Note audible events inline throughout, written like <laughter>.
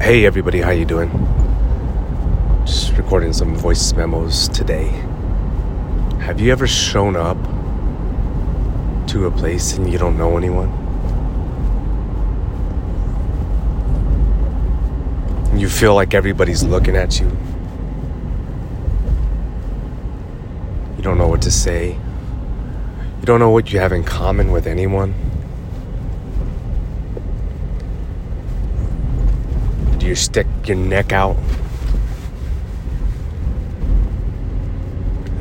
Hey everybody, how you doing? Just recording some voice memos today. Have you ever shown up to a place and you don't know anyone? You feel like everybody's looking at you. You don't know what to say. You don't know what you have in common with anyone. Do you stick your neck out?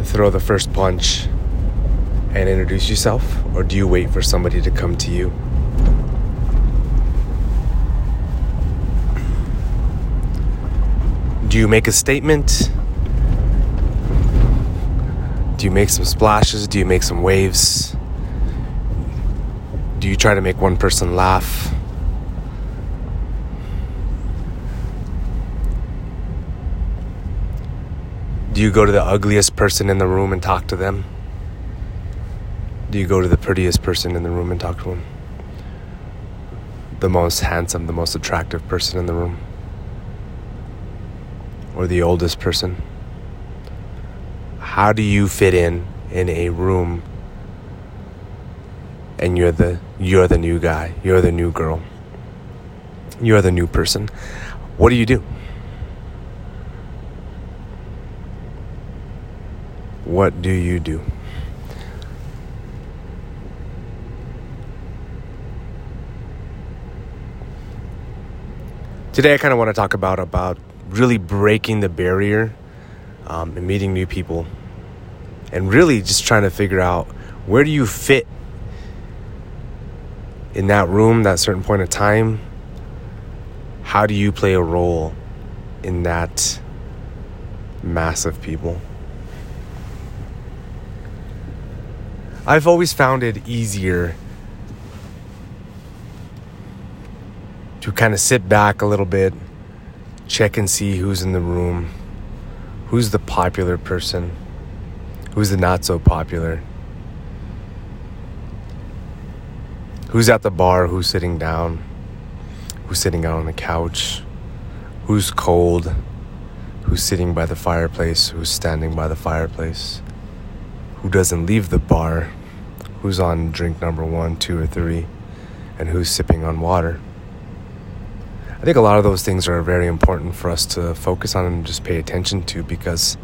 Throw the first punch and introduce yourself? Or do you wait for somebody to come to you? Do you make a statement? Do you make some splashes? Do you make some waves? Do you try to make one person laugh? Do you go to the ugliest person in the room and talk to them? Do you go to the prettiest person in the room and talk to them? The most handsome, the most attractive person in the room? or the oldest person? How do you fit in in a room and you're the you're the new guy, you're the new girl. You're the new person. What do you do? What do you do? Today I kind of want to talk about about really breaking the barrier um, and meeting new people and really just trying to figure out where do you fit in that room that certain point of time how do you play a role in that mass of people i've always found it easier to kind of sit back a little bit check and see who's in the room, who's the popular person, who's the not so popular, who's at the bar, who's sitting down, who's sitting out on the couch, who's cold, who's sitting by the fireplace, who's standing by the fireplace, who doesn't leave the bar, who's on drink number one, two, or three, and who's sipping on water. I think a lot of those things are very important for us to focus on and just pay attention to because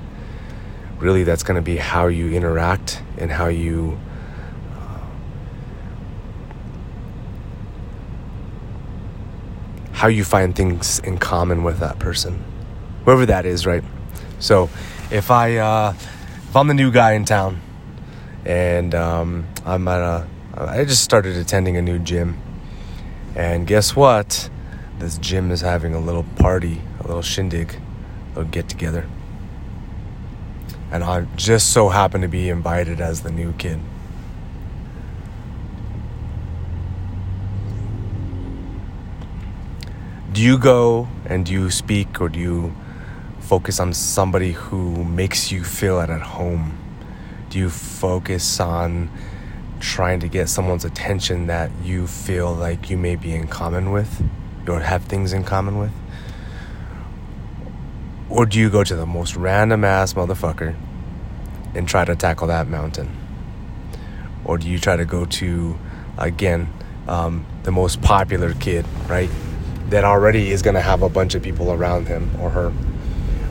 really that's going to be how you interact and how you uh, how you find things in common with that person whoever that is right so if i uh, if i'm the new guy in town and um, i'm at a i just started attending a new gym and guess what this gym is having a little party, a little shindig, a little get together. And I just so happen to be invited as the new kid. Do you go and do you speak or do you focus on somebody who makes you feel at home? Do you focus on trying to get someone's attention that you feel like you may be in common with? or have things in common with? Or do you go to the most random ass motherfucker and try to tackle that mountain? Or do you try to go to, again, um, the most popular kid, right? That already is going to have a bunch of people around him or her.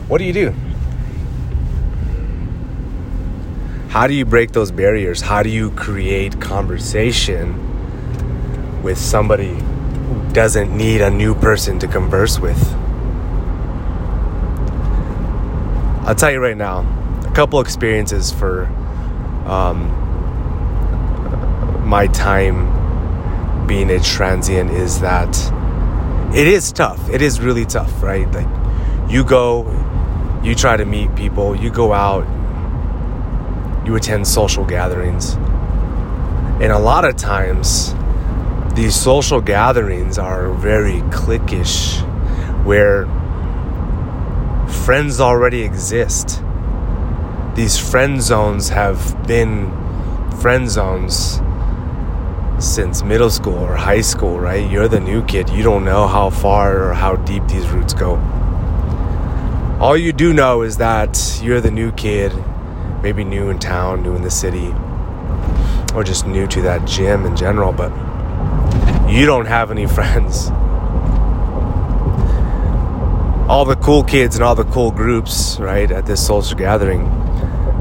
What do you do? How do you break those barriers? How do you create conversation with somebody who doesn't need a new person to converse with. I'll tell you right now, a couple experiences for um, my time being a transient is that it is tough. It is really tough, right? Like you go, you try to meet people, you go out, you attend social gatherings. And a lot of times, these social gatherings are very cliquish where friends already exist. These friend zones have been friend zones since middle school or high school, right? You're the new kid. You don't know how far or how deep these roots go. All you do know is that you're the new kid, maybe new in town, new in the city, or just new to that gym in general, but you don't have any <laughs> friends. All the cool kids and all the cool groups, right, at this social gathering,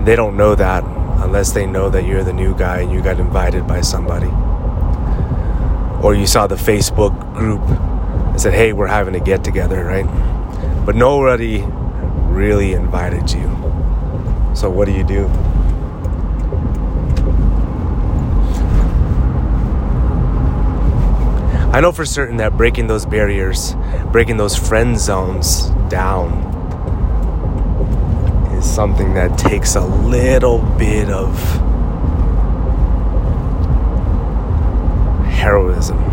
they don't know that unless they know that you're the new guy and you got invited by somebody. Or you saw the Facebook group and said, hey, we're having a get together, right? But nobody really invited you. So what do you do? I know for certain that breaking those barriers, breaking those friend zones down is something that takes a little bit of heroism.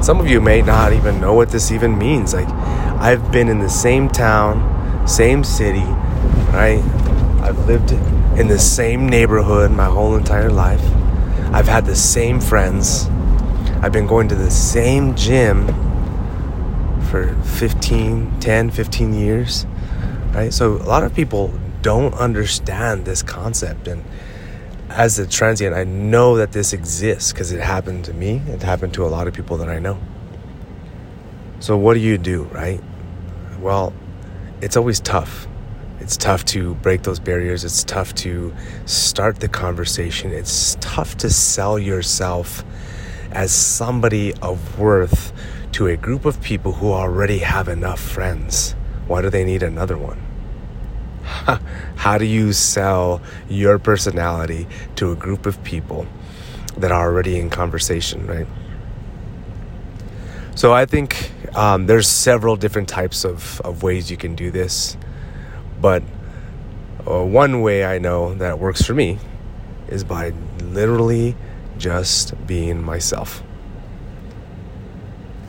And some of you may not even know what this even means. Like, I've been in the same town, same city, right? I've lived in the same neighborhood my whole entire life. I've had the same friends. I've been going to the same gym for 15, 10, 15 years, right? So a lot of people don't understand this concept. And as a transient, I know that this exists because it happened to me. It happened to a lot of people that I know. So what do you do, right? Well, it's always tough it's tough to break those barriers. It's tough to start the conversation. It's tough to sell yourself as somebody of worth to a group of people who already have enough friends. Why do they need another one? <laughs> How do you sell your personality to a group of people that are already in conversation, right? So I think um, there's several different types of, of ways you can do this. But uh, one way I know that works for me is by literally just being myself.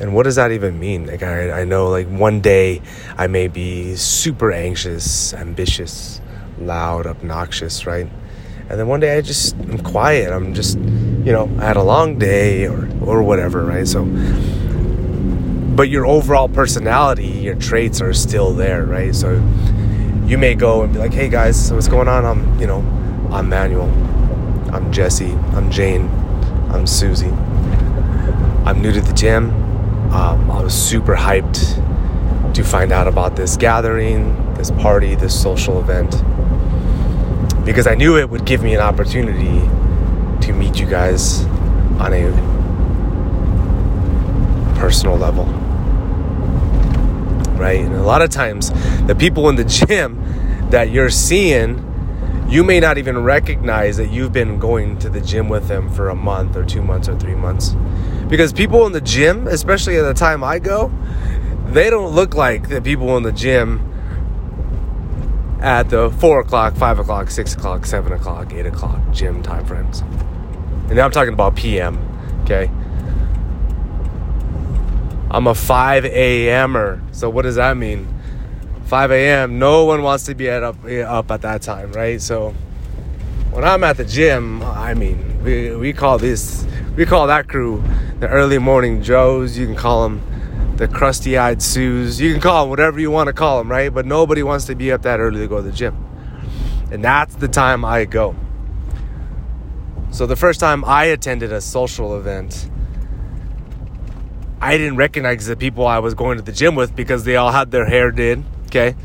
And what does that even mean? Like I, I know like one day I may be super anxious, ambitious, loud, obnoxious, right? And then one day I just I'm quiet. I'm just, you know, I had a long day or or whatever, right? So but your overall personality, your traits are still there, right? So you may go and be like, hey guys, what's going on? I'm, you know, I'm Manuel. I'm Jesse. I'm Jane. I'm Susie. I'm new to the gym. Um, I was super hyped to find out about this gathering, this party, this social event, because I knew it would give me an opportunity to meet you guys on a personal level right? And a lot of times, the people in the <laughs> gym that you're seeing, you may not even recognize that you've been going to the gym with them for a month or two months or three months. Because people in the gym, especially at the time I go, they don't look like the people in the gym at the four o'clock, five o'clock, six o'clock, seven o'clock, eight o'clock gym time frames. And now I'm talking about PM, okay? I'm a 5 a.m.er. So what does that mean? 5 a.m. No one wants to be at up up at that time, right? So when I'm at the gym, I mean, we, we call this we call that crew the early morning Joes. You can call them the crusty eyed Sues. You can call them whatever you want to call them, right? But nobody wants to be up that early to go to the gym. And that's the time I go. So the first time I attended a social event, I didn't recognize the people I was going to the gym with because they all had their hair did. Okay.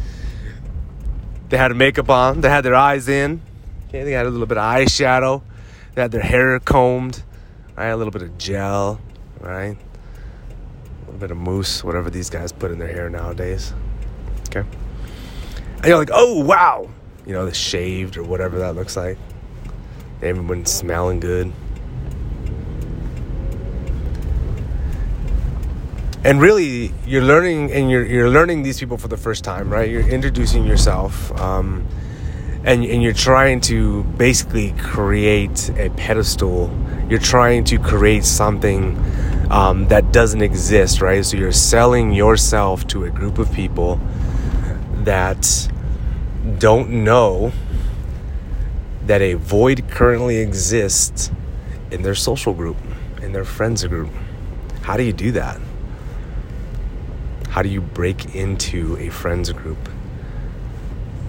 They had makeup on. They had their eyes in. Okay. They had a little bit of eyeshadow. They had their hair combed. Right. A little bit of gel. Right. A little bit of mousse, whatever these guys put in their hair nowadays. Okay. And you're like, oh, wow. You know, the shaved or whatever that looks like. They smelling good. and really you're learning and you're, you're learning these people for the first time right you're introducing yourself um, and, and you're trying to basically create a pedestal you're trying to create something um, that doesn't exist right so you're selling yourself to a group of people that don't know that a void currently exists in their social group, in their friends group. How do you do that? How do you break into a friends group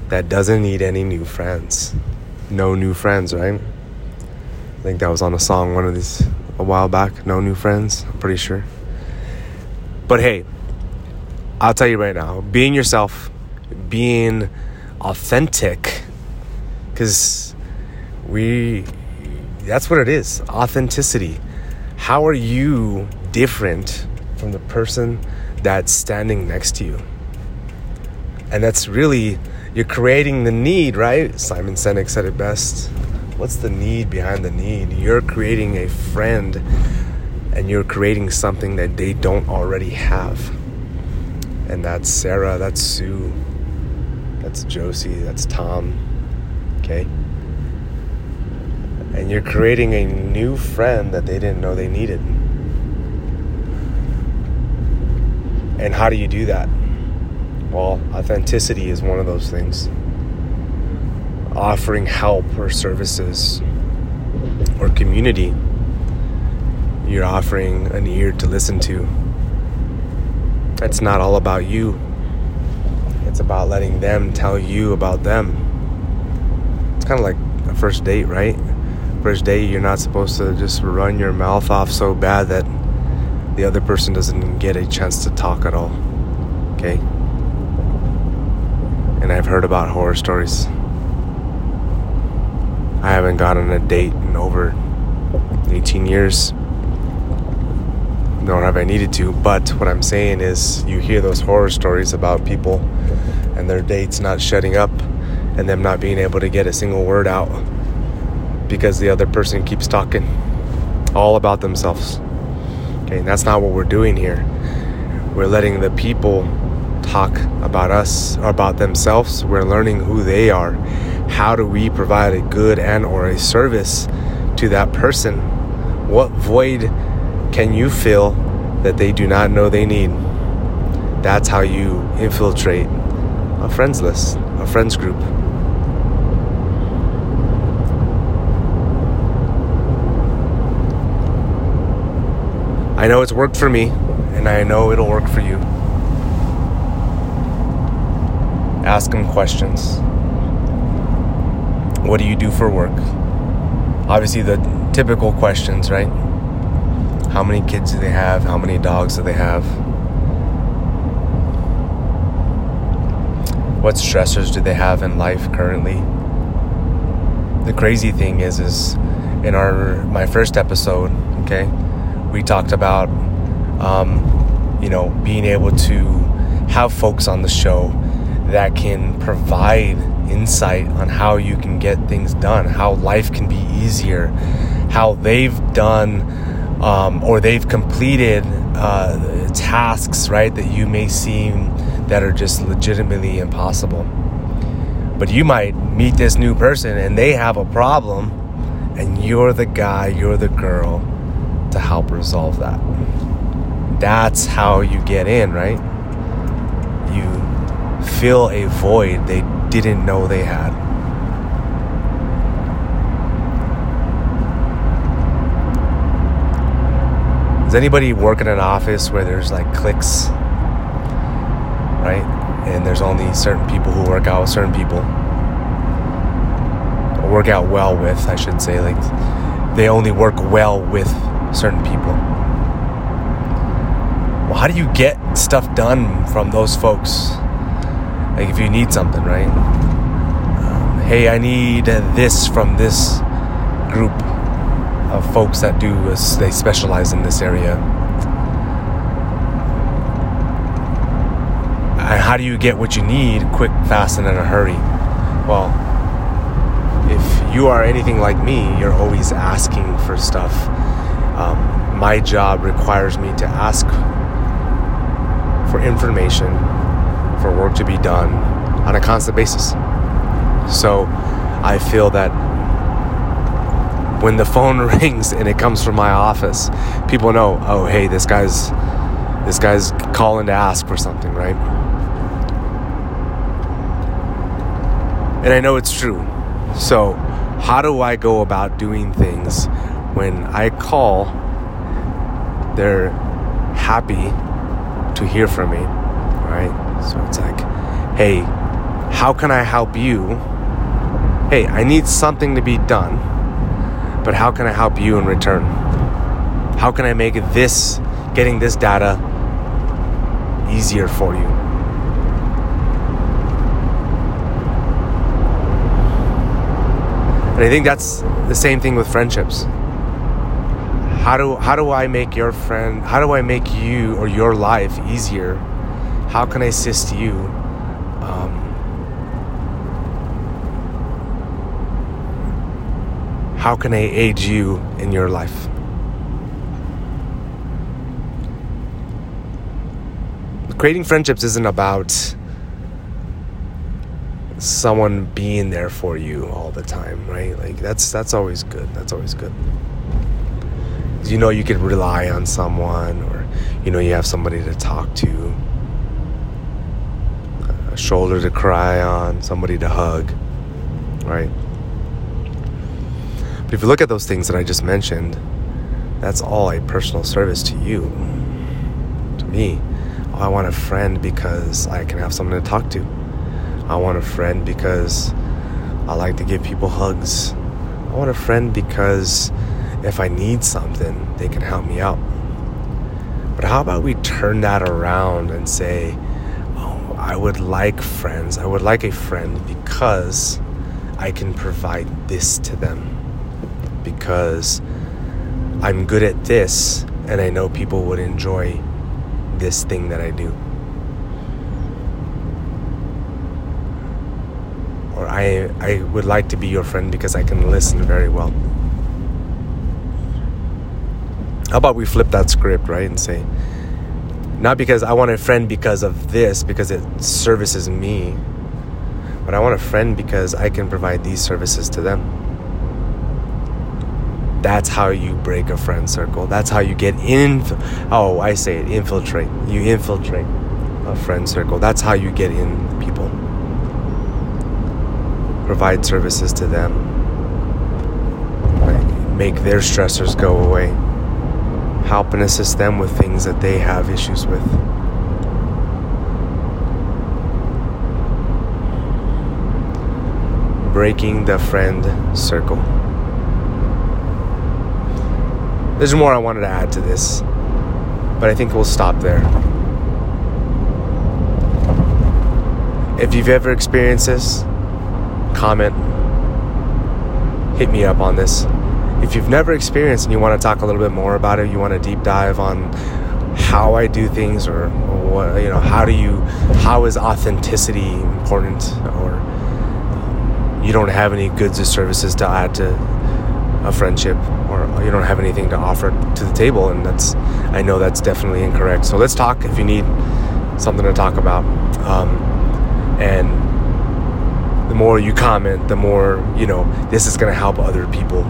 that doesn't need any new friends? No new friends, right? I think that was on a song one of these a while back. No new friends, I'm pretty sure. But hey, I'll tell you right now, being yourself, being authentic, because we, that's what it is authenticity. How are you different from the person that's standing next to you? And that's really, you're creating the need, right? Simon Sinek said it best. What's the need behind the need? You're creating a friend and you're creating something that they don't already have. And that's Sarah, that's Sue, that's Josie, that's Tom. Okay? And you're creating a new friend that they didn't know they needed. And how do you do that? Well, authenticity is one of those things offering help or services or community, you're offering an ear to listen to. It's not all about you, it's about letting them tell you about them. It's kind of like a first date, right? First date, you're not supposed to just run your mouth off so bad that the other person doesn't get a chance to talk at all. Okay? And I've heard about horror stories I haven't gotten a date in over 18 years. Nor have I needed to, but what I'm saying is you hear those horror stories about people and their dates not shutting up and them not being able to get a single word out because the other person keeps talking all about themselves. Okay, and that's not what we're doing here. We're letting the people talk about us or about themselves. We're learning who they are how do we provide a good and or a service to that person what void can you fill that they do not know they need that's how you infiltrate a friends list a friends group I know it's worked for me, and I know it'll work for you. Ask them questions. What do you do for work? Obviously, the typical questions, right? How many kids do they have? How many dogs do they have? What stressors do they have in life currently? The crazy thing is, is in our my first episode, okay, we talked about, um, you know, being able to have folks on the show that can provide insight on how you can get things done, how life can be easier, how they've done um, or they've completed uh, tasks, right, that you may seem that are just legitimately impossible. But you might meet this new person and they have a problem, and you're the guy, you're the girl to help resolve that. That's how you get in, right? Fill a void they didn't know they had. Does anybody work in an office where there's like cliques, right? And there's only certain people who work out with certain people, or work out well with, I should say. Like they only work well with certain people. Well, how do you get stuff done from those folks? Like if you need something, right? Um, hey, I need this from this group of folks that do this, they specialize in this area. And how do you get what you need quick, fast, and in a hurry? Well, if you are anything like me, you're always asking for stuff. Um, my job requires me to ask for information for work to be done on a constant basis. So I feel that when the phone <laughs> rings and it comes from my office, people know, oh hey, this guy's this guy's calling to ask for something, right? And I know it's true. So how do I go about doing things when I call, they're happy to hear from me, right? So it's like, hey, how can I help you? Hey, I need something to be done, but how can I help you in return? How can I make this, getting this data, easier for you? And I think that's the same thing with friendships. How do how do I make your friend how do I make you or your life easier? How can I assist you? Um, how can I aid you in your life? Creating friendships isn't about someone being there for you all the time, right? Like that's that's always good. That's always good. You know you can rely on someone or you know you have somebody to talk to. Shoulder to cry on, somebody to hug, right? But if you look at those things that I just mentioned, that's all a personal service to you. To me, oh, I want a friend because I can have someone to talk to. I want a friend because I like to give people hugs. I want a friend because if I need something, they can help me out. But how about we turn that around and say, I would like friends. I would like a friend because I can provide this to them. Because I'm good at this and I know people would enjoy this thing that I do. Or I, I would like to be your friend because I can listen very well. How about we flip that script, right? And say, not because I want a friend because of this, because it services me, but I want a friend because I can provide these services to them. That's how you break a friend circle. That's how you get in. Oh, I say it infiltrate. You infiltrate a friend circle. That's how you get in people provide services to them, make their stressors go away, help and assist them with things that they have issues with. Breaking the friend circle. There's more I wanted to add to this, but I think we'll stop there. If you've ever experienced this, comment, hit me up on this. If you've never experienced and you want to talk a little bit more about it, you want to deep dive on how I do things or, what, you know, how do you, how is authenticity important? Or you don't have any goods or services to add to a friendship or you don't have anything to offer to the table and that's i know that's definitely incorrect. So let's talk if you need something to talk about. Um, and the more you comment, the more, you know, this is going to help other people.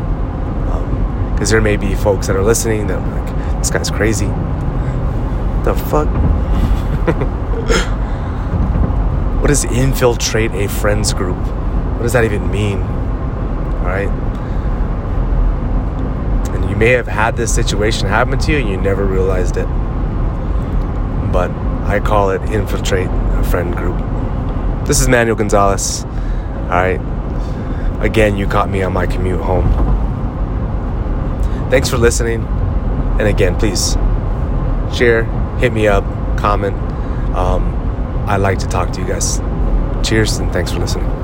Because there may be folks that are listening that are like, this guy's crazy. The fuck? <laughs> what does infiltrate a friends group? What does that even mean? All right? And you may have had this situation happen to you and you never realized it. But I call it infiltrate a friend group. This is Manuel Gonzales. All right. Again, you caught me on my commute home. Thanks for listening. And again, please share, hit me up, comment. Um, I like to talk to you guys. Cheers and thanks for listening.